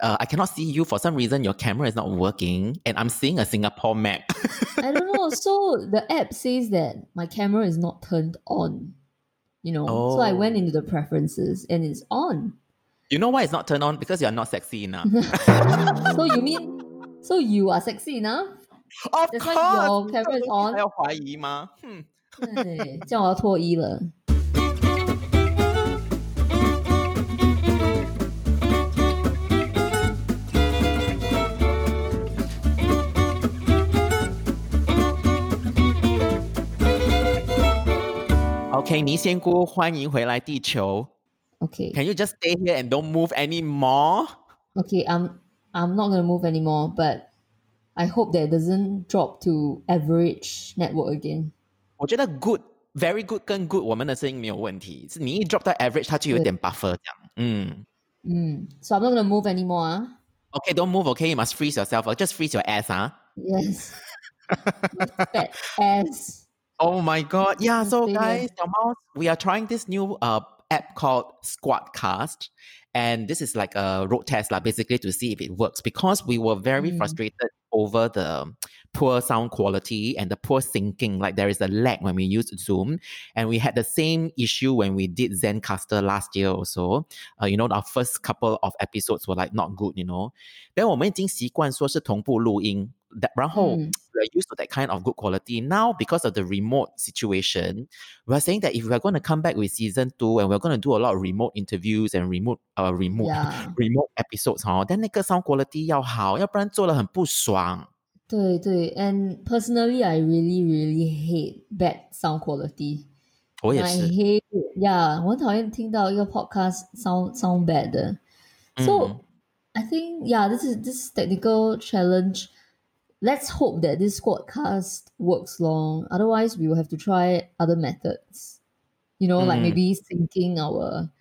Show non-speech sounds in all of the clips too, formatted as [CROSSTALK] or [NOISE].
uh, I cannot see you for some reason. Your camera is not working, and I'm seeing a Singapore map. I don't know. [LAUGHS] So the app says that my camera is not turned on. You know, so I went Oh. into the preferences and it's on. you know why it's not turned on? Because you're not sexy enough. [LAUGHS] so you mean, so you are sexy enough? of That's course. why your camera is 这种东西 on. 还要怀疑吗？Hmm. 对，这样我要脱衣了。 [LAUGHS] OK，倪仙姑，欢迎回来地球。 Okay, Can you just stay here and don't move anymore? okay. I'm I'm not gonna move anymore, but I hope that it doesn't drop to average network again. 我觉得 good, very good 跟 good 我们的声音没有问题，是你一 drop 到 average，它就有点 buffer 这样。嗯 Mm. So I'm not gonna move anymore. Ah. ，OK, don't move. OK, you must freeze yourself. or Just freeze your ass, 啊。 Yes. [LAUGHS] Fat ass. Oh my god! Yeah. So guys, we are trying this new uh app called Squadcast, and this is like a road test, like basically to see if it works because we were very mm. frustrated over the poor sound quality and the poor syncing. Like there is a lag when we use Zoom, and we had the same issue when we did Zencastr last year or Uh, you know, our first couple of episodes were like not good. You know, then 我们已经习惯说是同步录音。，that 然后嗯 we're used to that kind of good quality. Now, because of the remote situation, we're saying that if we're going to come back with season two and we're going to do a lot of remote interviews and remote uh remote Yeah. [LAUGHS] remote episodes 哈，但那个 sound quality 要好，要不然做了很不爽。对对 and personally, I really, really hate bad sound quality. 我也 I 是， hate it. Yeah, 我很讨厌听到一个 podcast sound sound bad 的。So 嗯 I think yeah, this is this is technical challenge. Let's hope that this squadcast works long. Otherwise, we will have to try other methods. You know, like Mm. maybe syncing our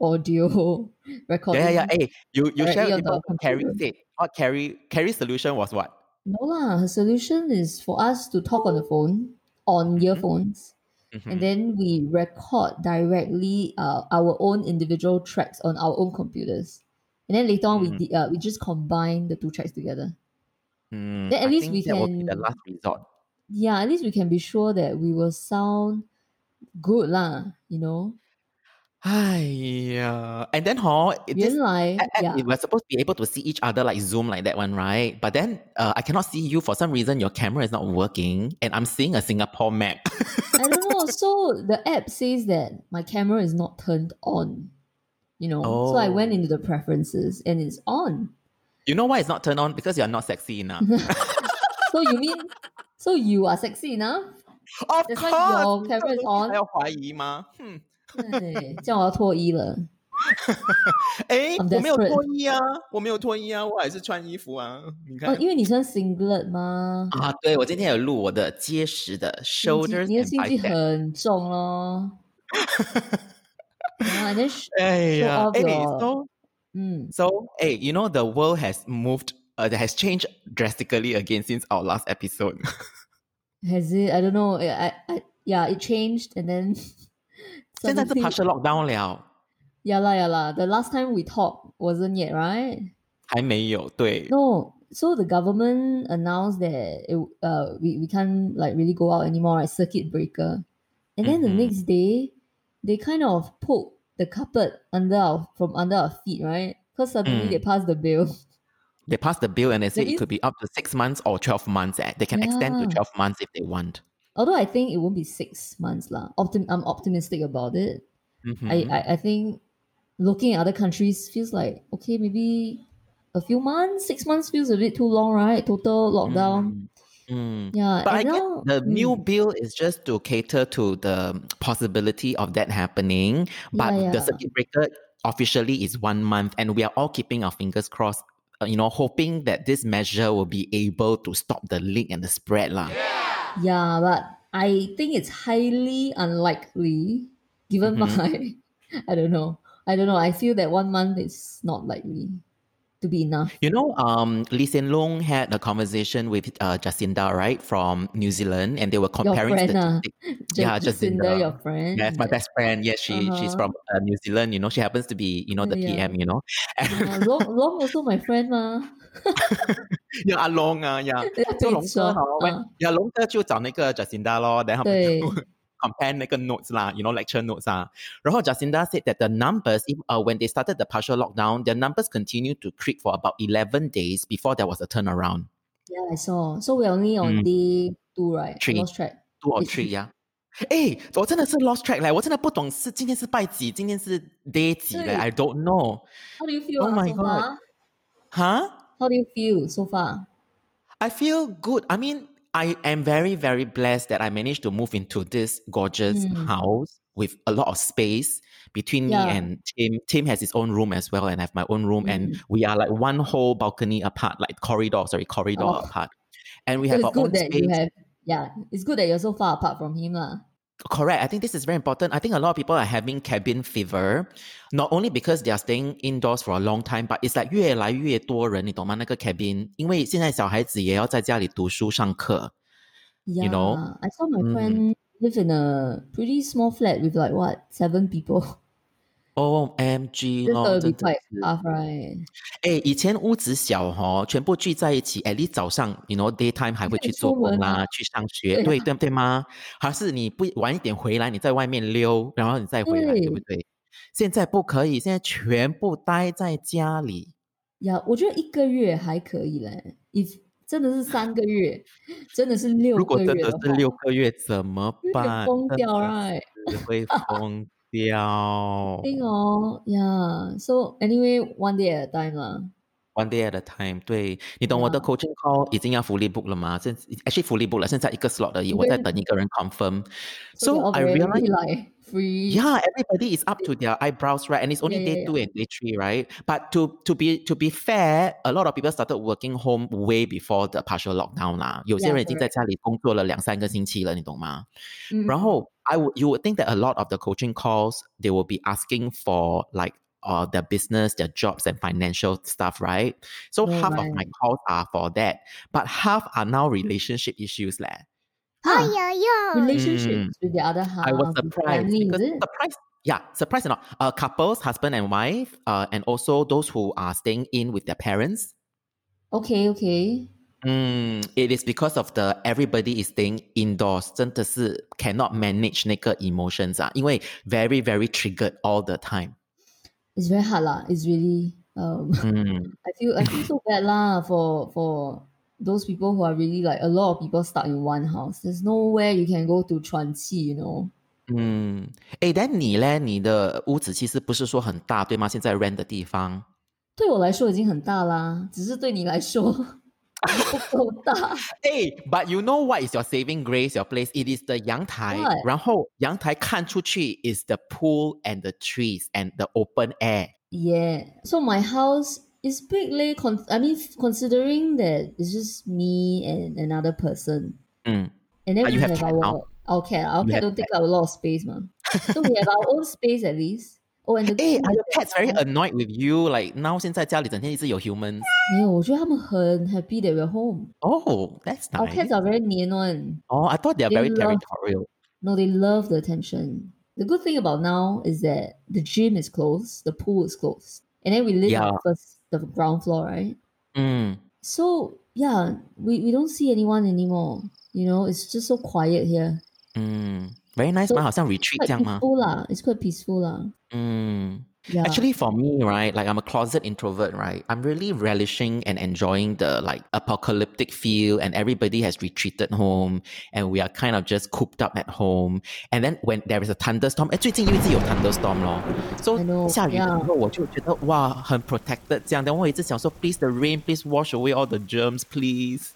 audio recording. [LAUGHS] yeah, yeah, yeah. Hey, you you share with what Carrie said. What Carrie Carrie's solution was what? No lah, her solution is for us to talk on the phone on earphones, Mhm. and then we record directly uh, our own individual tracks on our own computers, and then later on Mm. we di- uh, we just combine the two tracks together. Mm, Then at I least think we be the can- last resort. Yeah, at least we can be sure that we will sound good lah. You know, yeah. And then, huh, it- this 原来 app, app, yeah. we were supposed to be able to see each other like Zoom like that one, right? But then uh, I cannot see you for some reason. Your camera is not working, and I'm seeing a Singapore map. I don't know. [LAUGHS] So the app says that my camera is not turned on. You know, oh. so I went Oh. into the preferences and it's on. you know why it's not turned on? Because you're not sexy enough. [LAUGHS] So you mean, so you are sexy enough? of That's why course, your camera is 这种东西 on. 还要怀疑吗？Hmm. 对，这样我要脱衣了。诶， I'm 我没有 desperate. 脱衣啊，我没有脱衣啊，我还是穿衣服啊。你看哦，因为你穿 [LAUGHS] singlet 吗？啊，对我今天有录我的结实的心机 shoulders 你的 and 心机 bicep。很重咯。yeah, and then sh- 哎 show 呀， off 哎 your- ，so [LAUGHS] 嗯 So, hey, you know the world has moved, uh, that has changed drastically again since our last episode. has it? I don't know. I, I yeah, it changed and then [LAUGHS] 现在是 suddenly partial lockdown 了， yeah lah yeah lah. The last time we talked wasn't yet right. 还没有对。 No, so the government announced that it, uh we, we can't like really go out anymore, right? Circuit breaker. And then the Mhm. next day, they kind of pulled the carpet under our from under our feet, right? Because suddenly Mm. they passed the bill. [LAUGHS] They passed the bill and they That it could be up to six months or 12 months. eh. They can extend to 12 months if they want. Although I think it won't be six months lah. Optim- I'm optimistic about it. Mhm. I, I I think looking at other countries feels like okay, maybe a few months, six months feels a bit too long, right? Total lockdown. Mm, mm. Yeah, But I guess now the new mm, bill is just to cater to the possibility of that happening. But Yeah, the yeah. circuit breaker officially is one month, and we are all keeping our fingers crossed. uh, you know, hoping that this measure will be able to stop the leak and the spread, lah. yeah, yeah, but I think it's highly unlikely given [LAUGHS] Mhm. my I don't know. I don't know. I feel that one month is not likely to be enough. You know, um, Lee Hsien Loong had a conversation with uh, Jacinda, right, from New Zealand, and they were Your comparing friend, ah. statistics. [LAUGHS] Ja- Yeah, Jacinda, Jacinda. your friend. Yes, my best friend. Yes, she she's Uh-huh. from uh, New Zealand. You know, she happens to be you know the Yeah. PM. You know, Uh, Long, Long also my friend 嘛， yeah, 阿龙[LAUGHS] 啊，yeah，就龙哥对你说哈，喂啊， yeah，龙哥就找那个 Jacinda 咯，然后他们对就 compare 那个 notes 啦，you know lecture notes 啊。然后 Jacinda said that the numbers, if, uh, when they started the partial lockdown, their numbers continued to creep for about 11 days before there was a turnaround. Yeah, I saw. So we're only on Mm. day two, right? Three. Lost track. Two or It's- three 呀、哎，我真的是 lost track 嘞，我真的不懂是今天是拜几，今天是 day 几嘞对，I don't know。 How do you feel Oh ah, my so God. far? Huh? How do you feel so far? I feel good. I mean, I am very, very blessed that I managed to move into this gorgeous Mm. house with a lot of space between Yeah. me and Tim. Tim has his own room as well, and I have my own room, and Mm. we are like one whole balcony apart, like corridor, sorry, corridor Oh. apart. And we So have it's our good own that space. you have. Yeah, it's good that you're so far apart from him, lah. Correct. I think this is very important. I think a lot of people are having cabin fever, not only because they are staying indoors for a long time, but it's like 越来越多人，你懂吗？那个 cabin，因为现在小孩子也要在家里读书上课。 Yeah, You know? I saw my Mm. friend live in a pretty small flat with like what seven people. O M G This 咯，will be 真的 quite 是。tough, right? 哎，以前屋子小哈，全部聚在一起哎，你早上，you know daytime 还会去做工啦，啊去上学，对啊对对对吗？还是你不晚一点回来，你在外面溜，然后你再回来，对不对对？现在不可以，现在全部待在家里。呀，我觉得一个月还可以嘞。if 真的是三个月，真的是六个月如果真的是六个月怎么办？疯掉的，right？会疯掉。对哦，Yeah. So anyway, one day at a time 啦。 One day at a time，对你懂我的 Yeah. coaching call 已经要 fully book 了吗？现 actually fully book 了，现在一个 slot 而已，因我在为等一个人 confirm。 So, they're So all I very realized [LAUGHS] like free. Yeah, everybody is up to their eyebrows, right? And it's only Yeah, day yeah, two and day three, right? But to to be to be fair, a lot of people started working home way before the partial lockdown 啦。有些 Yeah, 人已经在家里工作了两三个星期了，你懂吗？嗯然后 I would you would think that a lot of the coaching calls they will be asking for like uh their business, their jobs and financial stuff, right? So Oh, half of my calls are for that, but half are now relationship issues, leh. Huh, yeah. relationships with the other half. I was with surprised family, because surprised. Yeah, surprised or not. Uh, couples, husband and wife, uh, and also those who are staying in with their parents. Okay, okay. Mm, it is because of the everybody is staying indoors，真的是 cannot manage 那个 emotions 啊，因为 very very triggered all the time。 It's very hard lah. It's really um. [LAUGHS] 嗯 I feel I feel so bad lah for for those people who are really like a lot of people stuck in one house. There's nowhere you can go to 喘气, you know. 嗯，诶，但你嘞，你的屋子其实不是说很大，对吗？现在 rent 的地方。对我来说已经很大啦，只是对你来说不够大。 [LAUGHS] [LAUGHS] 哎，but you know what is your saving grace? Your place it is the 阳台 What？然后阳台看出去 is the pool and the trees and the open air. Yeah. So my house is big leh. Con- I mean, considering that it's just me and another person, 嗯 and then But we you have have cat our now? our cat. Our You cat have don't take up a lot of space, man. so we have our own space at least. Oh, and the Hey, thing are is your that pets very our- annoyed with you? Like now 现在家里整天一直有 humans. 没有，我觉得他们很 happy that we're home. Oh, that's Our nice. cats are very 黏 one. Oh, I thought they are They very love- territorial. No, they love the attention. The good thing about now is that the gym is closed, the pool is closed, and then we live on Yeah. the first, the ground floor, right? 嗯 So yeah, we, we don't see anyone anymore. You know, it's just so quiet here. 嗯，very nice So- 吗？好像 retreat Quite 这样吗？ peaceful lah. It's quite peaceful lah. 嗯。 Yeah. Actually, for me, right, like I'm a closet introvert, right? I'm really relishing and enjoying the like apocalyptic feel, and everybody has retreated home, and we are kind of just cooped up at home. And then when there is a thunderstorm, 哎，最近又一直有 thunderstorm 咯，so I know, 下雨的时 yeah. 候我就觉得哇，很 protected 这样。但我一直想说，please the rain, please wash away all the germs, please.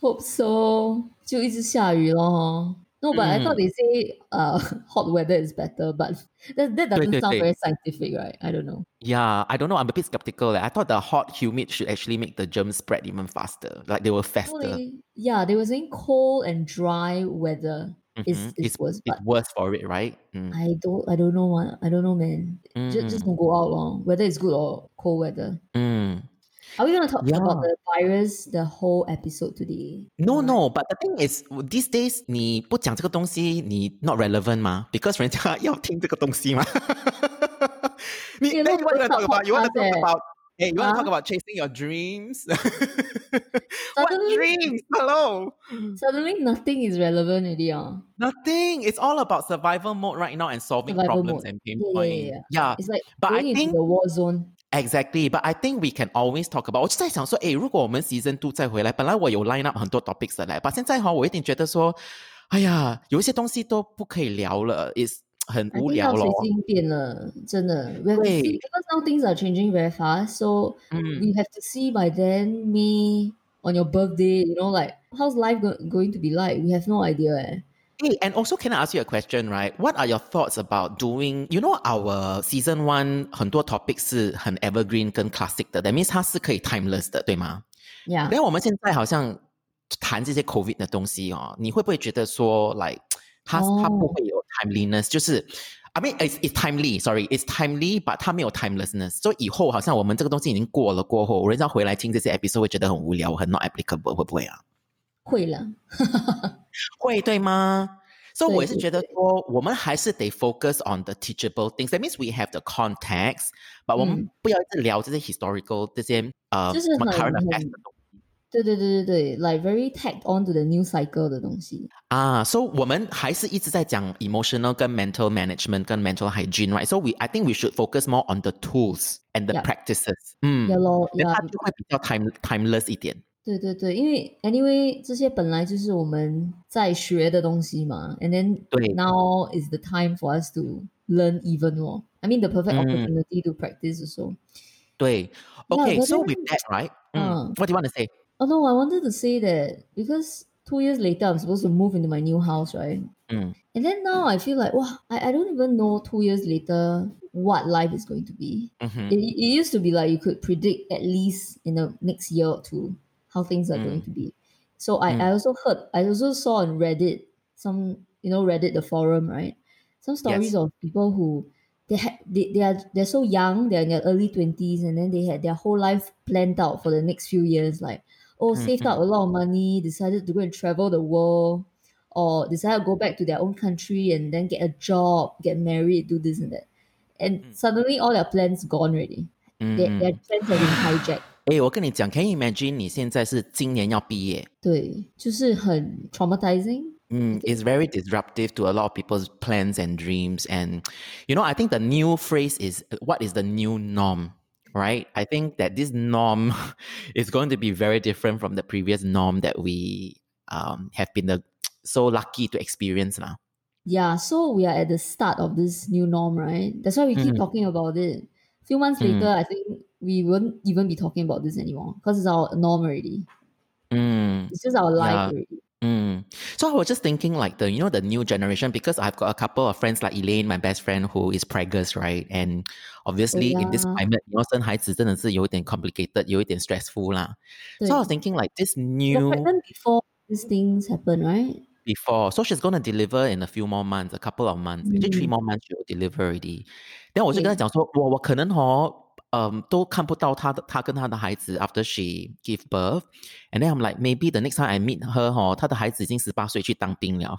Hope so. 就一直下雨咯。 No, but I thought Mm. they say uh [LAUGHS] hot weather is better, but [LAUGHS] that that doesn't 对，sound 对。very scientific, right? I don't know. Yeah, I don't know. I'm a bit skeptical. I thought the hot, humid should actually make the germs spread even faster. Like they were faster. they, yeah, they were saying cold and dry weather is, Mhm. is It's, worse, it's worse for it, right? Mm. I don't I don't know I don't know man. Just, just Mm. don't go out long. Whether it's good or cold weather. Mm. Are we going to talk Yeah. about the virus the whole episode today? No, no, but the thing is, these days 你不讲这个东西，你 not relevant 吗？Because 人家要听这个东西嘛。你 [LAUGHS] Yeah, [LAUGHS] then let's you want to talk talk about you want to podcast talk eh. about hey, you want to talk Huh? about chasing your dreams? [LAUGHS] what Suddenly- dreams? Hello. Suddenly, nothing is relevant already. Uh. Nothing. It's all about survival mode right now and solving Survival problems mode. and pain Yeah, yeah, points. yeah, yeah. It's like But I going into think- the war zone. Exactly, but I think we can always talk about. 我就在想说，诶，如果我们 season two 再回来，本来我有 line up 很多 topics 的来，but 现在哈，我有点觉得说，哎呀，有一些东西都不可以聊了，is 很 I 无 think 聊咯。要随心变了，真的。We have to 对 see because now things are changing very fast, so 嗯 we have to see by then May on your birthday. You know, like how's life go- going to be like? We have no idea. Eh. Hey, and also can I ask you a question, right? What are your thoughts about doing? You know, our season one 很多 topics 是很 evergreen 跟 classic 的，that means 它是可以 timeless 的，对吗？ Yeah. 但我们现在好像谈这些 COVID 的东西哦，你会不会觉得说，like 它、它不哦会有 timeliness？就是 I mean it's it's timely, sorry, it's timely, but 它没有 timelessness。所以以后好像我们这个东西已经过了过后，人家回来听这些 episode 会觉得很无聊，很 not applicable，会不会啊？ 会了。会对吗？所以对我也是对觉得说，我们还是得 [LAUGHS] focus on the teachable things. That means we have the context, but 我们嗯不要一直聊这些 historical 这些呃就是什么很 current 很 affairs 的东西对对对对对，like very tagged on to the new cycle 的东西。啊。So 我们还是一直在讲 emotional 跟 mental management 跟 mental hygiene, right? So we I think we should focus more on the tools and the Yeah. practices. 嗯，呀咯呀那它，就会比较 time timeless 一点。 对对对，因为 anyway 这些本来就是我们在学的东西嘛，and then 对 now is the time for us to learn even more. I mean the perfect 嗯 opportunity to practice also. 对 Yeah, Okay, but so then- with that, right? 嗯嗯 What do you want to say? Although I wanted to say that because two years later I'm supposed to move into my new house, right? 嗯 And then now I feel like, wow, I, I don't even know two years later what life is going to be. 嗯哼 It, it used to be like you could predict at least in the next year or two how things are going Mm. to be. So I, Mm. I also heard, I also saw on Reddit some, you know, Reddit the forum, right? Some stories Yes. of people who they had they, they are they're so young, they're in their early twenties, and then they had their whole life planned out for the next few years, like oh, Mm, saved mm. up a lot of money, decided to go and travel the world, or decided to go back to their own country and then get a job, get married, do this and that. And Mm. suddenly all their plans gone already. 嗯 Their, 嗯 their plans have been hijacked. 哎，我跟你讲，Can you imagine 你现在是今年要毕业？对，就是很 traumatizing. 嗯，it's very disruptive to a lot of people's plans and dreams. And you know, I think the new phrase is what is the new norm, right? I think that this norm [LAUGHS] is going to be very different from the previous norm that we um, have been the, [TSK] so lucky to experience now. Yeah, so we are at the start of this new norm, right? That's why we keep Mhm. talking about it. A few months Mhm. later, I think we won't even be talking about this anymore because it's our norm already. Mm. It's just our life Yeah. already. Mm. So I was just thinking like the you know the new generation because I've got a couple of friends like Elaine, my best friend, who is preggers, right? And obviously in this yeah. climate, you know, 生孩子真的是有一点 complicated, 有一点 stressful 啦。So I was 对 thinking like this You're new pregnant before these things happen, right? before, so she's gonna deliver in a few more months, a couple of months, actually three Mm. more months she will deliver already. Then 我就跟她对讲说，我我可能哦。 嗯，都看不到她的她跟她的孩子 after she give birth, and then I'm like maybe the next time I meet her 哦，她的孩子已经十八岁去当兵了。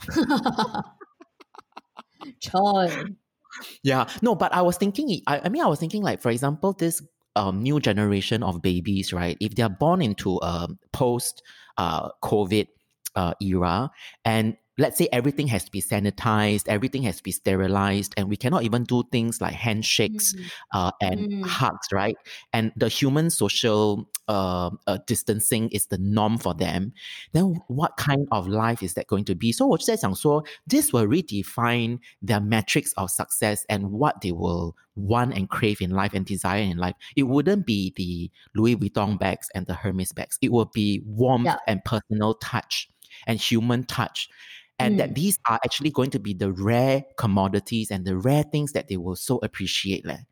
Choi. [LAUGHS] Yeah, no, but I was thinking, I, I mean, I was thinking, like, for example, this um, new generation of babies, right? If they're born into a post uh, COVID uh, era, and let's say everything has to be sanitized, everything has to be sterilized, and we cannot even do things like handshakes Mm. uh, and Mm. hugs, right? And the human social uh, uh, distancing is the norm for them. Then what kind of life is that going to be? So 我就在想说 this will redefine their metrics of success and what they will want and crave in life and desire in life. It wouldn't be the Louis Vuitton bags and the Hermes bags. It will be warmth Yeah. and personal touch and human touch. and that Mm. these are actually going to be the rare commodities and the rare things that they will so appreciate. Leh.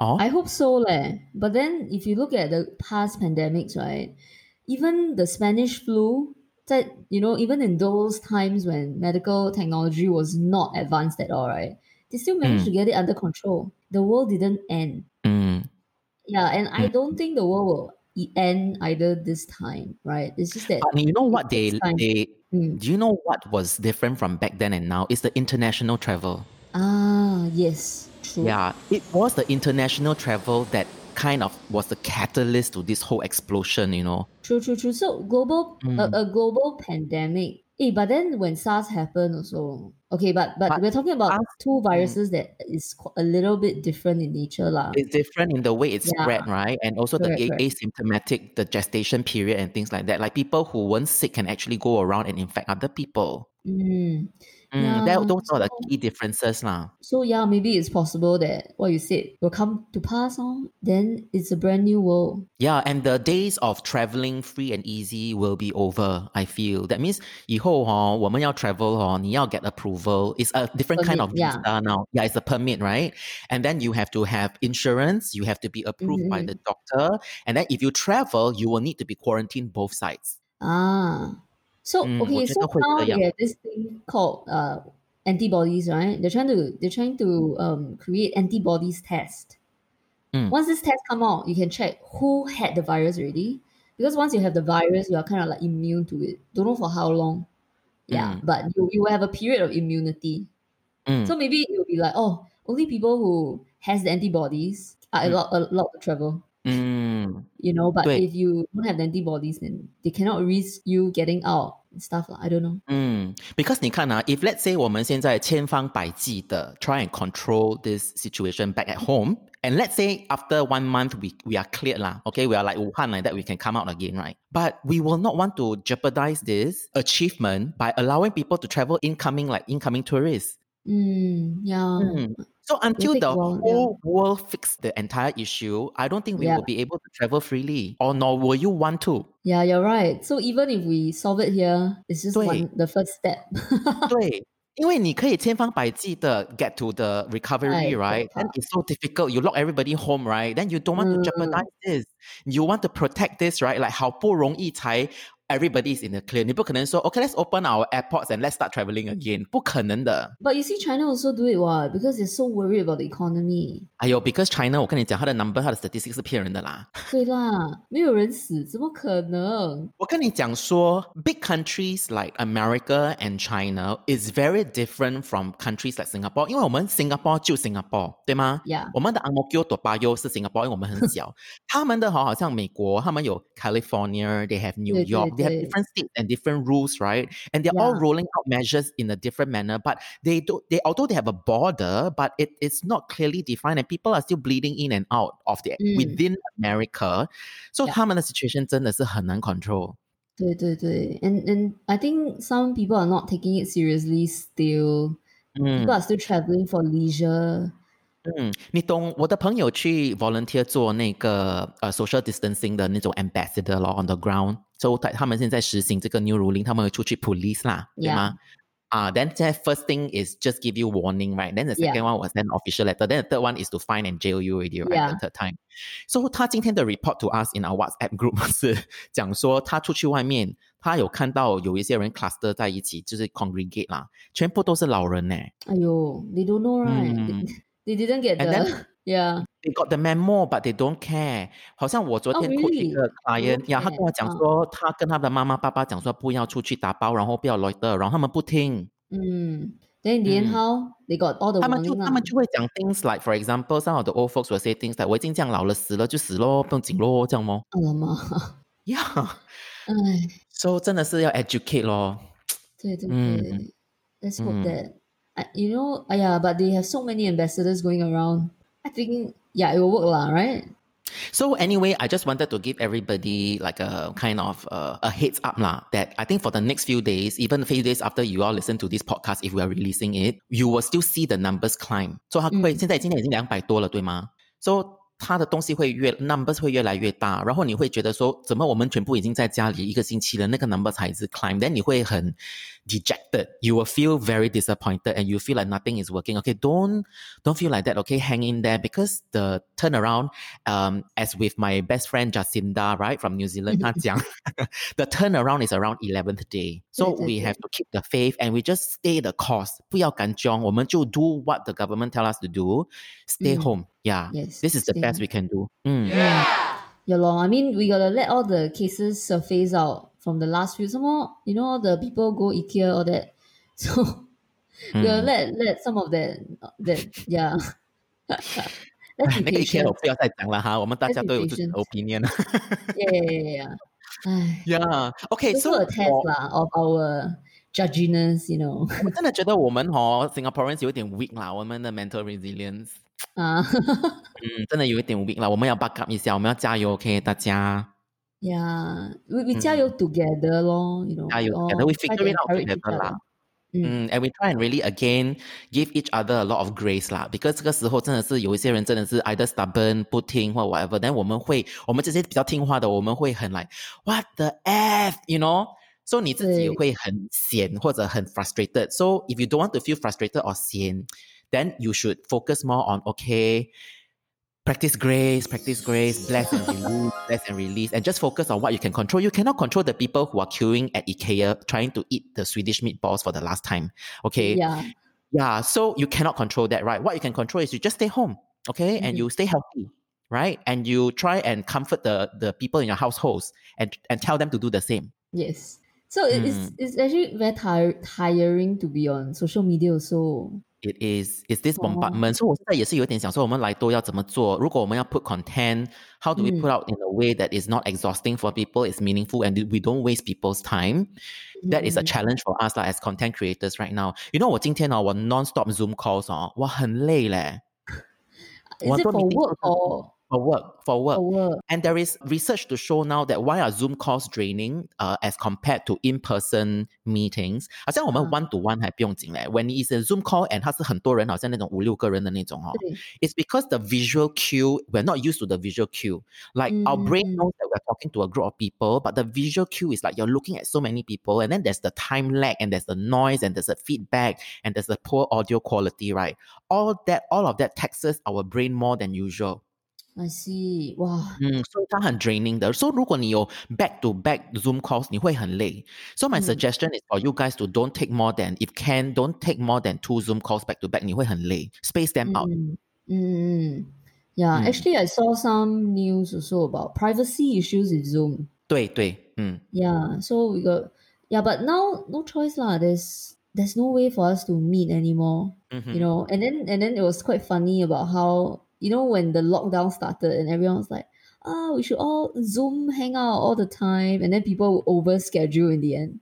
Oh? I hope so, leh. But then if you look at the past pandemics, right? Even the Spanish flu, that you know, even in those times when medical technology was not advanced at all, right? They still managed Mm. to get it under control. The world didn't end. Mm, Yeah, and I Mm. don't think the world will end either this time, right? It's just that But you know what they time. they Mm. do you know what was different from back then and now? It's the international travel. Ah, yes, true. Yeah, it was the international travel that kind of was the catalyst to this whole explosion, you know. True, true, true. So global, Mm. a, a global pandemic. Eh, but then when SARS happened also, okay, but but, But we're talking about SARS- two viruses that is a little bit different in nature, lah. It's different in the way it's Yeah. spread, right? And also Correct, the a- correct. asymptomatic, the gestation period and things like that. Like people who weren't sick can actually go around and infect other people. Mm. Mm, Yeah, that, those are the so- key differences lah. So yeah, maybe it's possible that what you said will come to pass on. Then it's a brand new world. Yeah, and the days of traveling free and easy will be over. I feel that means 以后哦，我们要 travel 哦，你要 get approval. It's a different kind Permit, of yeah. visa now. Yeah, it's a permit, right? And then you have to have insurance. You have to be approved by Mhm. the doctor. And then if you travel, you will need to be quarantined both sides. Ah. So mm, okay, so now yeah, have this thing called uh, antibodies, right? They're trying to they're trying to um, create antibodies test. Mm. Once this test come out, you can check who had the virus already. Because once you have the virus, you are kind of like immune to it. Don't know for how long. Yeah, mm. but you, you will have a period of immunity. Mm. So maybe it will be like, oh, only people who has the antibodies are mm. allowed, allowed to travel. Mm. You know, but 对。 if you don't have the antibodies, then they cannot risk you getting out and stuff. lah. I don't know. 嗯，because 你看啊，if let's say 我们现在千方百计的 try and control this situation back at home, and let's say after one month we we are cleared lah, okay, we are like Wuhan like that, we can come out again, right? But we will not want to jeopardize this achievement by allowing people to travel incoming like incoming tourists. Mm, yeah. Mm. So until take the a while, yeah. whole world fix the entire issue, I don't think we Yeah. will be able to travel freely, or nor will you want to. Yeah, you're right. So even if we solve it here, it's just 对。 one the first step. [LAUGHS] 对，因为你可以千方百计的 get to the recovery, 太可 right? Then 怕。 it's so difficult. You lock everybody home, right? Then you don't want to 嗯。 jeopardize this. You want to protect this, right? Like 好不容易才 Everybody is in the clear. 你不可能说 okay, let's open our airports and let's start traveling again. But you see, China also do it what because they're so worried about the economy. 哎呦，because China 我跟你讲，它的 statistics 是骗人的啦。对啦，没有人死，怎么可能？我跟你讲说，big countries like America and China is very different from countries like Singapore，因为我们 Singapore 就 Singapore，对吗？Yeah，我们的 Ang Mo Kio 多巴优是 Singapore，因为我们很小。他们的好好像美国，他们有 [LAUGHS] California，they have New York。York，they 对， have 对。 different states and different rules, right? And they're all Yeah. rolling out measures in a different manner. But they do, they although they have a border, but it is not clearly defined, and people are still bleeding in and out of the 嗯。 within America. So Yeah. 他们的 situation 真的是很难 control. 对对对，and and I think some people are not taking it seriously still. People 嗯 are still traveling for leisure. 嗯，你懂我的朋友去 volunteer 做那个呃 social distancing 的那种 ambassador 咯 on the ground，so 他他们现在实行这个 new ruling，他们会出去 police 啦，对.吗？啊、then the first thing is just give you warning, right? Then the second one was an official letter. Then the third one is to fine and jail you already, right? Yeah. The third time. So 他今天的 report to us in our WhatsApp group 是讲说他出去外面，他有看到有一些人 cluster 在一起，就是 congregate 啦，全部都是老人呢。哎呦，they don't know right? 嗯 They, they didn't get And the then- [LAUGHS] yeah. They got the memo, but they don't care. 好像我昨 Oh, 天 coach 一 really? 个 client， don't 呀，他 care. 跟我讲啊说，他跟他的妈妈、爸爸讲说不要出去打包，然后不要 loiter，然后他们不听，嗯，then in the end 嗯 how they got all the 他们就 warning 他们 lah. 就会讲 things like, for example, some of the old folks will say things like 我已经这样老了，死了就死咯，不用紧咯，这样咯。 Alamak. Yeah, 哎， so [LAUGHS] 真[LAUGHS] 的是要 educate 咯。对对嗯对，let's hope 嗯 that I, you know, uh, yeah, but they have so many ambassadors going around. I think yeah, it will work lah, right? So anyway, I just wanted to give everybody like a kind of uh, a heads up lah. That I think for the next few days, even a few days after you all listen to this podcast, if we are releasing it, you will still see the numbers climb. So 它会、嗯现在今天已经两百多了，对吗？So 它的东西会越 numbers 会越来越大，然后你会觉得说，怎么我们全部已经在家里一个星期了，那个 number 才一直 climb，then 你会很 dejected. You will feel very disappointed and you feel like nothing is working. Okay, don't don't feel like that. Okay, hang in there because the turnaround, um, as with my best friend Jacinda, right from New Zealand, 她讲 [LAUGHS] [LAUGHS] the turnaround is around eleventh day. So 对，对， we 对。 have to keep the faith and we just stay the course. 不要干僵，我们就 do what the government tell us to do. Stay 嗯 home. Yeah, Yes, this is the stay best home. we can do. 嗯。 Yeah, long. I mean, we gotta let all the cases surface out from the last few. Some more, you know, the people go IKEA all that. [LAUGHS] So we gotta Mm. let let some of that that yeah. Let's 哎 be 那个 IKEA 我 patient. 不要再讲了哈，我们大 Let's 家 be 都有自己的 patient. opinion。 Yeah, yeah, yeah, yeah.唉 yeah, [LAUGHS] okay, also so a test 我 lah of our judginess, you know. 我真的觉得我们哦，Singaporeans 有点 weak 啦，我们的 mental resilience， Uh, 嗯，真的有一点 weak 啦，我们要 back up 一下，我们要加油，OK，大家 yeah, we, we 嗯。加油 together 咯, you know. 加油 we all together, we try figure to it out encourage each together other. 啦。嗯嗯，and we try and really again give each other a lot of grace 啦，because 这个时候真的是有一些人真的是 either stubborn 不听或 whatever，但我们会，我们这些比较听话的，我们会很 like what the f，you know，so 你自己也对会很闲或者很 frustrated，so if you don't want to feel frustrated or 闲，then you should focus more on okay。Practice grace, practice grace, bless and release, [LAUGHS] bless and release, and just focus on what you can control. You cannot control the people who are queuing at IKEA trying to eat the Swedish meatballs for the last time. Okay. Yeah. Yeah, so you cannot control that, right? What you can control is you just stay home, okay, and Mhm. you stay healthy, right? And you try and comfort the the people in your households and and tell them to do the same. Yes. So it- it's Mm. it's actually very tire, tiring to be on social media also. It is it's this Oh. bombardment. So 我现在也是有点想说，我们来都要怎么做？如果我们要 put content, how do we 嗯 put out in a way that is not exhausting for people, is meaningful, and we don't waste people's time? That is a 嗯 challenge for us lah as content creators right now. You know，我今天哦，我 non-stop Zoom calls 哦，我很累嘞。 Is 我 it 很多 for meeting work 都是 or for work for work for work? And there is research to show now that why are Zoom calls draining uh, as compared to in-person meetings？好像我们啊 one to one 还不用紧嘞。When it's a Zoom call and 它是很多人，好像那种五六个人的那种哦。对 It's because the visual cue, we're not used to the visual cue. Like our brain Mm. knows that we're talking to a group of people, but the visual cue is like you're looking at so many people, and then there's the time lag, and there's the noise, and there's the feedback, and there's the poor audio quality, right? All that, all of that taxes our brain more than usual. I see. Wow. 嗯，所以它很 draining 的。So 如果你有 back to back Zoom calls，你会很累。So my 嗯 suggestion is for you guys to don't take more than if can don't take more than two Zoom calls back to back，你会很累。Space them out。 Mm, mm, mm. Yeah, Mm. actually, I saw some news also about privacy issues with Zoom. 对对，嗯 Yeah, so we got yeah, but now no choice lah. There's there's no way for us to meet anymore. 嗯哼 You know, and then and then it was quite funny about how you know when the lockdown started and everyone was like, ah, we should all Zoom hang out all the time, and then people over schedule in the end,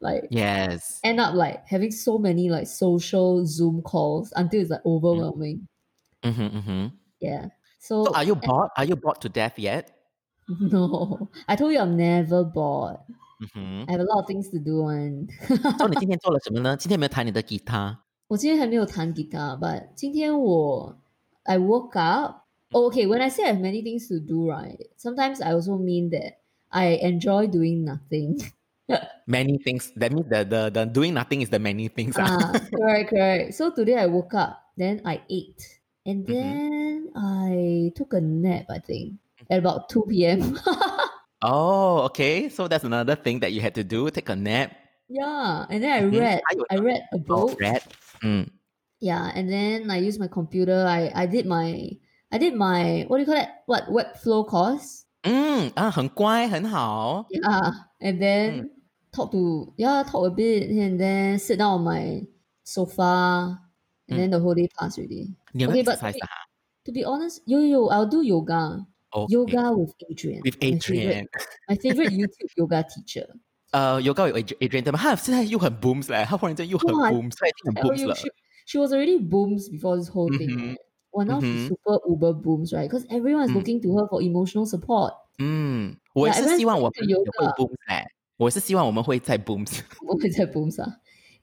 like Yes. end up like having so many like social Zoom calls until it's like overwhelming. Mm-hmm, mm-hmm. Yeah. So, So are you bored? Are you bored to death yet? [LAUGHS] no, I told you I'm never bored. 嗯哼。 I have a lot of things to do and [LAUGHS] 所以你今天做了什么呢？今天有没有弹你的吉他？我今天还没有弹 guitar, but 今天我 I woke up. Oh, okay, when I say I have many things to do, right? Sometimes I also mean that I enjoy doing nothing. [LAUGHS] Many things. That means the the the doing nothing is the many things. ah. ah, correct, correct. So today I woke up, then I ate, and Mhm. then I took a nap. I think at about two p.m. [LAUGHS] Oh, okay. So that's another thing that you had to do. Take a nap. yeah, and then I Mhm. read. 还有 I read a Oh, book. red. Mm yeah and then i used my computer i i did my i did my what do you call that what webflow course mm, ah, 嗯啊，很乖，很好。yeah and then mm. talk to yeah talk a bit and then sit down on my sofa and then mm. the whole day passed already 你有没 Okay, but- exercise 的哈 to be honest yo yo i'll do yoga Okay. yoga with Adriene？With my favorite- Adriene，my [LAUGHS] favorite youtube yoga teacher Uh, yoga with Adriene But he's 对吗？他现在又很 booms 嘞，他忽然间又很哇 booms，他已经很 booms 了。she was already booms before this whole mm-hmm. thing. Right? Well, now mm-hmm. she's super uber booms, right? Because everyone is mm. looking to her for emotional support. 嗯，我也是希望我们也会 booms 哎、欸，我是希望我们会在 booms，我会在 booms 啊。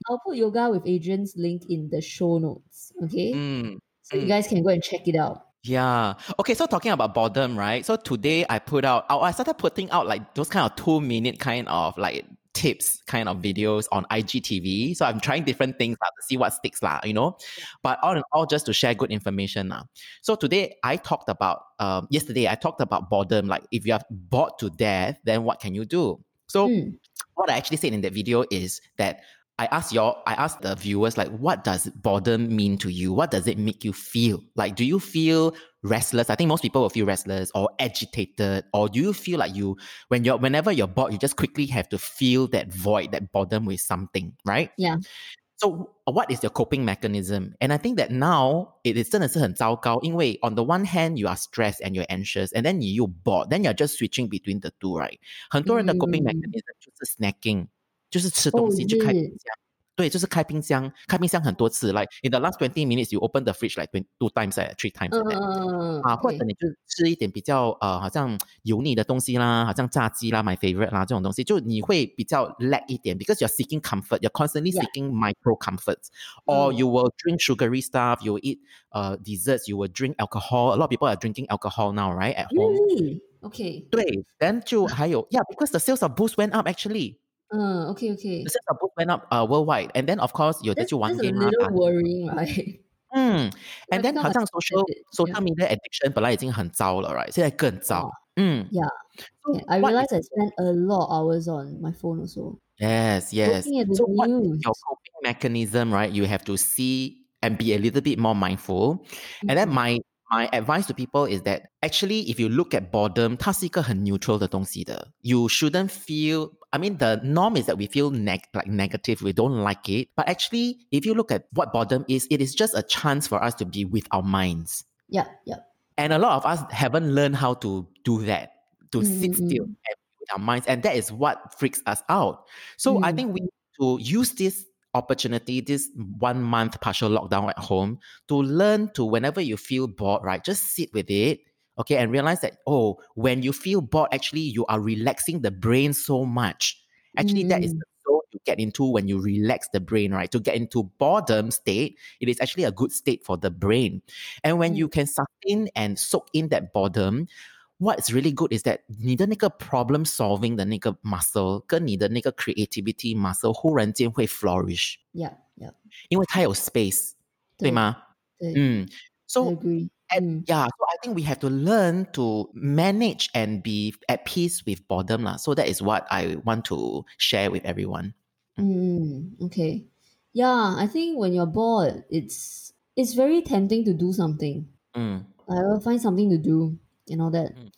I'll put yoga with Adriene's link in the show notes. Okay. Mm. So mm. you guys can go and check it out. Yeah. Okay. So talking about boredom, right? So today I put out, I started putting out like those kind of two minute kind of like tips kind of videos on IGTV. So I'm trying different things lah to see what sticks lah, you know. But all in all, just to share good information lah. So today I talked about, um, yesterday I talked about boredom. Like if you are bored to death, then what can you do? So Mm. what I actually said in that video is that I ask your I ask the viewers like what does boredom mean to you? What does it make you feel? Like do you feel restless? I think most people will feel restless or agitated, or do you feel like you when you're whenever you're bored, you just quickly have to fill that void, that boredom with something, right? Yeah. So what is your coping mechanism? And I think that now it is 真的是很糟糕，因为 on the one hand you are stressed and you're anxious, and then you bored, then you're just switching between the two, right? 很多人的 coping 嗯 mechanism 就是 snacking， 就是吃哦东西去开是冰箱。对，就是开冰箱，开冰箱很多次，like in the last twenty minutes you open the fridge like twenty two times, like three times 嗯 like that. 嗯嗯啊，或者你就吃一点比较呃，好像油腻的东西啦，好像炸鸡啦，my favorite 啦这种东西，就你会比较 lack 一点，because you're seeking comfort, you're constantly Yeah. seeking micro comforts, or Mm. you will drink sugary stuff, you will eat uh desserts, you will drink alcohol. A lot of people are drinking alcohol now, right, at home. Really? Okay. 对，then 就还有 yeah, because the sales of booze went up actually. 嗯，OK OK The。sales of booze went up uh worldwide, and then of course 有的 That's, 就玩 that's a game 啊， little 打 worrying, right? [LAUGHS] 嗯，[LAUGHS] and I've then become 好像 social addicted, social yeah. media addiction 本来已经很糟了，right？现在更糟。嗯 Yeah. So Yeah, I what realize I spend a lot of hours on my phone also. Yes, yes. Looking at the So what is news. your coping mechanism, right? You have to see and be a little bit more mindful. And then Mhm. my my advice to people is that actually if you look at boredom, 它是一个很 neutral 的东西的。You shouldn't feel I mean the norm is that we feel neg- like negative, we don't like it. But actually, if you look at what boredom is, it is just a chance for us to be with our minds. Yeah, yeah. And a lot of us haven't learned how to do that, to sit Mm, still mm. and be with our minds. And that is what freaks us out. So I Mm. think we need to use this opportunity, this one month partial lockdown at home, to learn to whenever you feel bored, right? Just sit with it. Okay, and realize that oh, when you feel bored, actually you are relaxing the brain so much. Actually, that is Mm. the zone you get into when you relax the brain, right? To get into boredom state, it is actually a good state for the brain. And when Mm. you can sustain and soak in that boredom, what's really good is that 你的那个 problem solving 的那个 muscle 跟你的那个 creativity muscle 忽然间会 flourish， Yeah, yeah. 因为它有 space，对吗？对，嗯 I ，so agree. and Mm. yeah, so I think we have to learn to manage and be at peace with boredom lah. So that is what I want to share with everyone. Mm, okay. Yeah, I think when you're bored, it's it's very tempting to do something. Mm, I will find something to do and all that. Mm.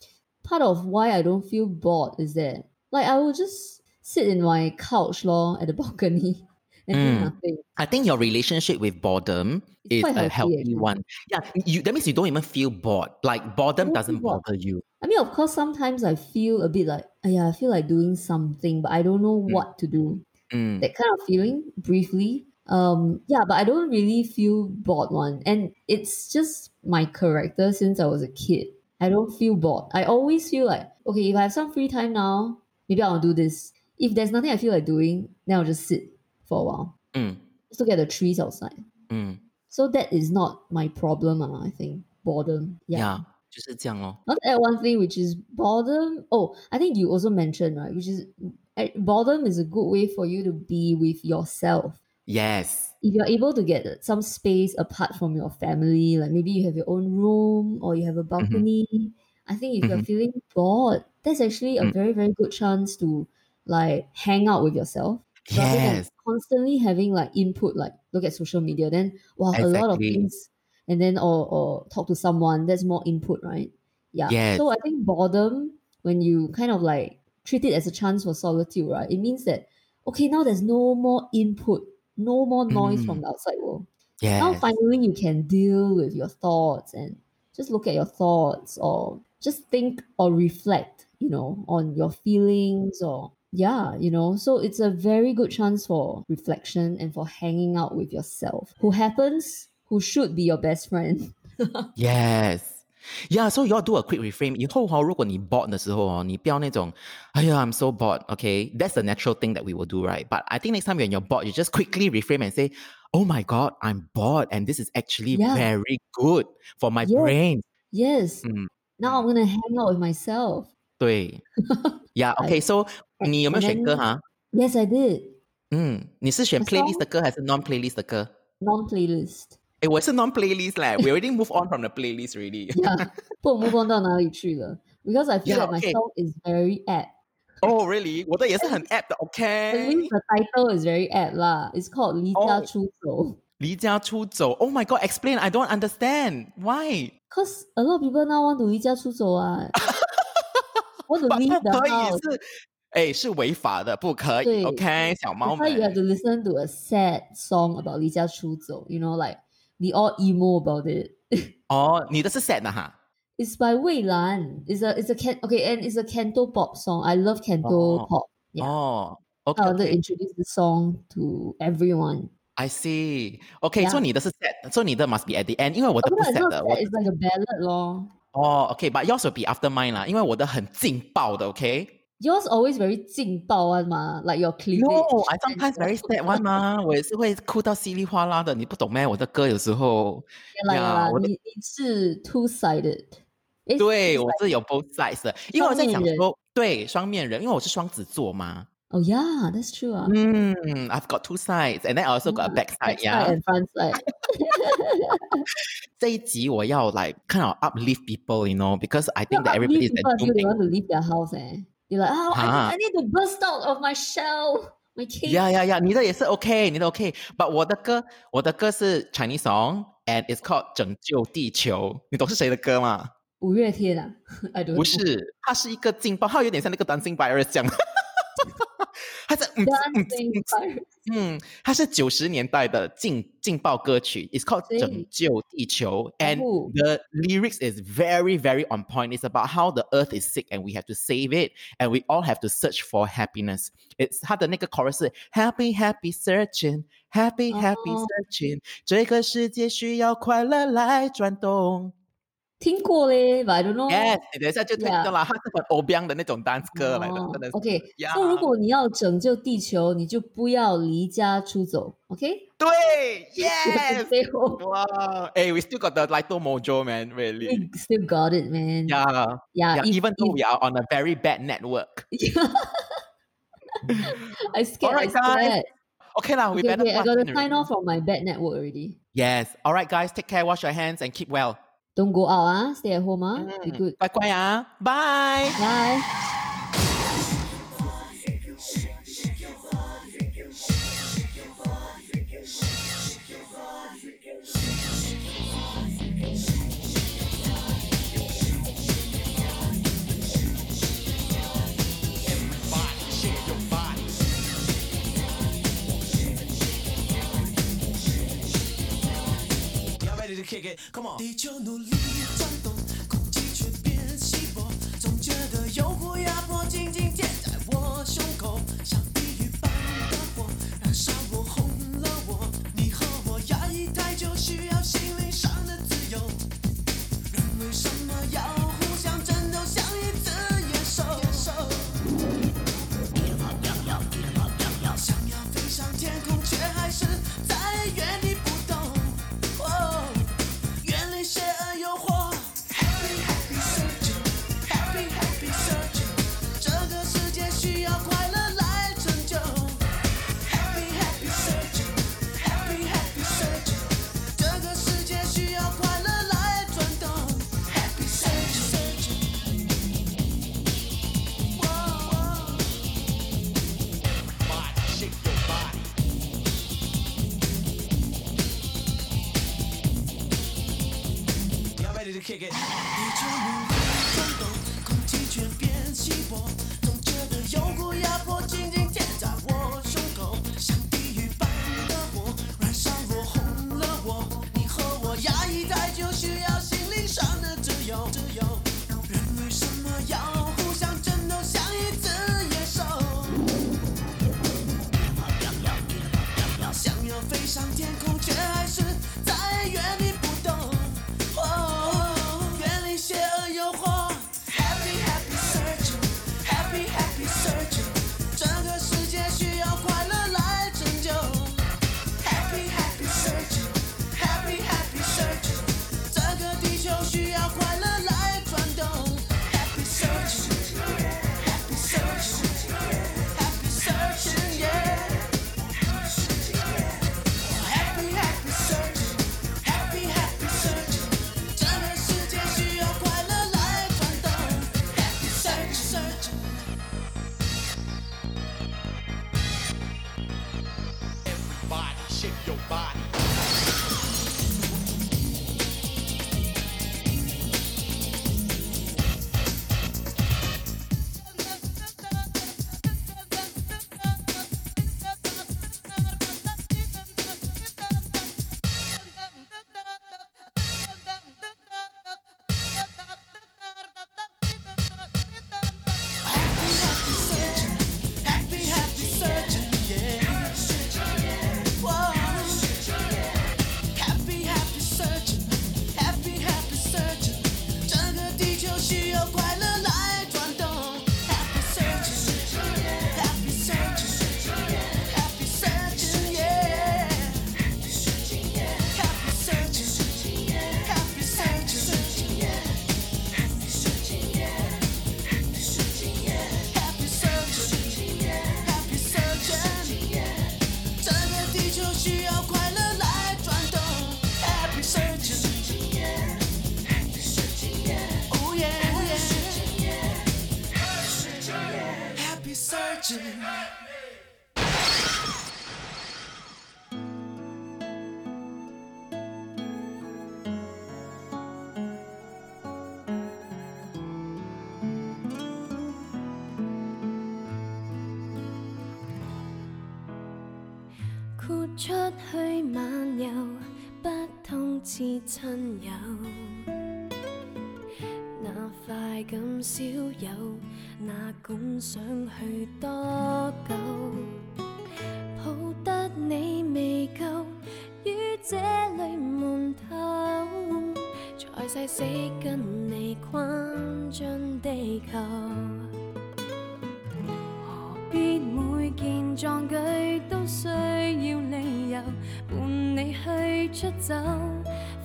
Part of why I don't feel bored is that like I will just sit in my couch law [LAUGHS] at the balcony [LAUGHS] and do Mm. nothing. I think your relationship with boredom It's is a healthy, actually. one. Yeah, you that means you don't even feel bored. Like boredom doesn't bother you. I mean, of course, sometimes I feel a bit like, "Ah, yeah, I feel like doing something, but I don't know Mm. what to do. Mm, That kind of feeling, briefly. Um, yeah, but I don't really feel bored one. And it's just my character since I was a kid. I don't feel bored. I always feel like, okay, if I have some free time now, maybe I'll do this. If there's nothing I feel like doing, then I'll just sit for a while. mm, Just look at the trees outside. mm. So that is not my problem, uh, I think. Boredom. Yeah. Yeah, 就是这样咯。 Not add one thing, which is boredom. Oh, I think you also mentioned, right? Which is eh, boredom is a good way for you to be with yourself. Yes. If you're able to get some space apart from your family, like maybe you have your own room or you have a balcony, I think if you're Mhm. feeling bored, that's actually a Mm. very, very good chance to like hang out with yourself. Rather than Yes. constantly having like input, like look at social media, then wow, a lot of things, and then or or talk to someone, that's more input, right? Yeah. Yes. So I think boredom, when you kind of like treat it as a chance for solitude, right? It means that okay, now there's no more input, no more noise from Mm. the outside world. Now finally you can deal with your thoughts and just look at your thoughts or just think or reflect, you know, on your feelings or yeah, you know. So it's a very good chance for reflection and for hanging out with yourself, who happens, who should be your best friend. [LAUGHS] Yes. Yeah, so you all do a quick reframe. 以后哈，如果你 bored 的时候哦，你不要那种，哎呀，I'm so bored. Okay, that's the natural thing that we will do, right? But I think next time when you're bored, you just quickly reframe and say, "Oh my God, I'm bored, and this is actually Yeah. very good for my Yes. brain." Yes. Mm. Now I'm gonna hang out with myself. 对，Yeah. [LAUGHS] Okay, so 你有没有 And 选歌 then- 哈？ Yes, I did. 嗯，你是选 A playlist song? 的歌还是 non-playlist 的歌？ Non-playlist. 诶，我是 non-playlist 嘞。We already move on from the playlist already. Yeah. [LAUGHS] 不 move on 到哪里去了 Because I feel Yeah, like my okay. song is very apt. Oh really？我的也是很 app 的 At ，OK。 least the title is very apt lah. It's called 离家 Oh. 出走。离家出走，Oh my God！Explain, I don't understand why。 Cause a lot of people now want to 离家出走啊，want to [LAUGHS] 不 leave 不 the 可以 house. 是，哎，是违法的，不可以。对 OK，小猫 That's why you have 们 to listen to a sad song about 离家出走. You know, like we all emo about it. [LAUGHS] 哦，你的是 sad 的哈。 It's by Wei Lan. It's a it's a can okay, and it's a canto pop song. I love canto Oh. pop. Yeah. 哦 I ，OK， want to introduce the song to everyone. I see。OK， Yeah 所以你的是 sad，所以你的 must be at the end，因为我的 Oh, 不 no, it's sad not 的。 sad. 我 It's like a ballad, lor. 哦，OK，but yours will be after mine 啦，因为我的很劲爆的，OK。 Yours always very 劲爆 one ma, like your cleavage. No，I and sometimes your very sad one [LAUGHS] 吗？我也是会哭到稀里哗啦的，你不懂咩？我的歌有时候， Yeah, like, Yeah， uh, 我的你你是 two [LAUGHS] sided. 对我是有 both sides 的，因为我在想双面人说，对双面人，因为我是双子座嘛。 Oh yeah, that's true. Ah. 嗯，I've got two sides, and then I also got a back side. Back Yeah， side and front side. [LAUGHS] 这一集我要 like kind of uplift people, you know, because I think that Not everybody leave is people until they doing. want to leave their house. Eh? You're like, oh, I, Huh? need, I need to burst out of my shell, my cage. Yeah, yeah, yeah. 你的也是 OK，你的 OK。But 我的歌，我的歌是 Chinese song, and it's called 拯救地球。你懂是谁的歌吗？五月天啊，I don't 不 know. 是，它是一个劲爆，它有点像那个 Dancing [LAUGHS] Virus 这样。 它是嗯嗯 Dancing Fire 嗯，它是九十年代的劲劲爆歌曲，It's called [LAUGHS] 对拯救地球，and 哦 the lyrics is very very on point. It's about how the earth is sick and we have to save it, and we all have to search for happiness. It's 它的那个 chorus 是 Happy Happy Searching, Happy Happy 哦 Searching，、这个世界需要快乐来转动。 听过嘞，but I don't know. Yes，你等一下就听 Yeah 到了，它是很 o b i a n 的那种 dance 歌来的，哦真的是。 OK， Yeah 那如果你要拯救地球，你就不要离家出走。OK，对，Yes。最后 Wow. Hey, we [LAUGHS] still got the Lito Mojo, man. Really. we still got it, man. Yeah. yeah. yeah. if- even though if- we are on a very bad network. [LAUGHS] I scared. Alright, I guys. scared. Okay, lah. We Okay, better. okay, I pass gotta on sign already. off from my bad network already. Yes. All right, guys. Take care. Wash your hands and keep well. Don't go out, ah. Stay at home, ah. Mm. Be good. Bye, bye. Bye. Kick it? Come on.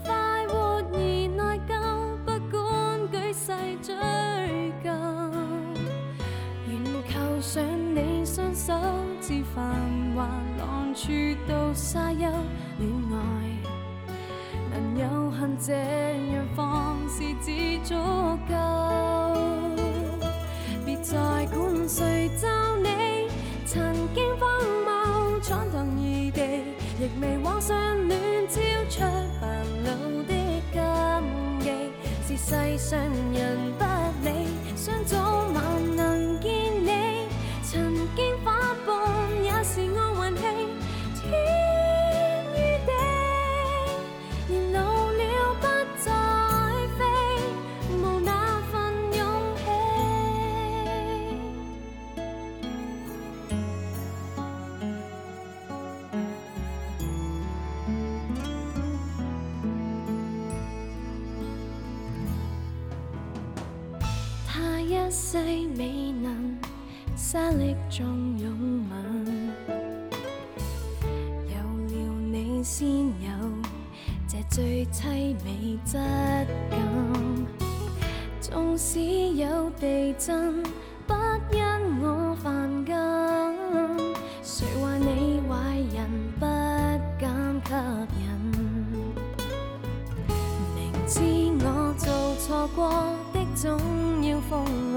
快活而内疚不管举世追究。愿扣上你双手自繁华浪处到沙丘。恋爱能有幸这样放肆至早質感。縱使有地震，不因我犯禁。誰話你壞人不敢吸引？明知我做錯過的，總要奉。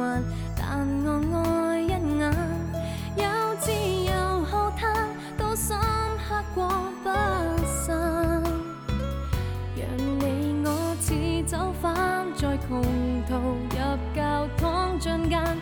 敢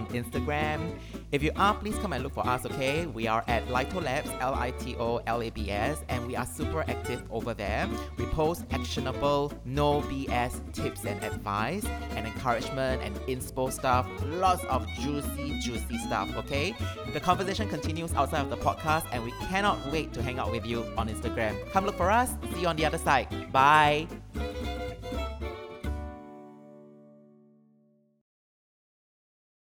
on Instagram? If you are, please come and look for us, okay? We are at Lito Labs, L I T O L A B S, and we are super active over there. We post actionable, no BS tips and advice, and encouragement and inspo stuff. Lots of juicy, juicy stuff, okay? The conversation continues outside of the podcast, and we cannot wait to hang out with you on Instagram. Come look for us. See you on the other side. Bye.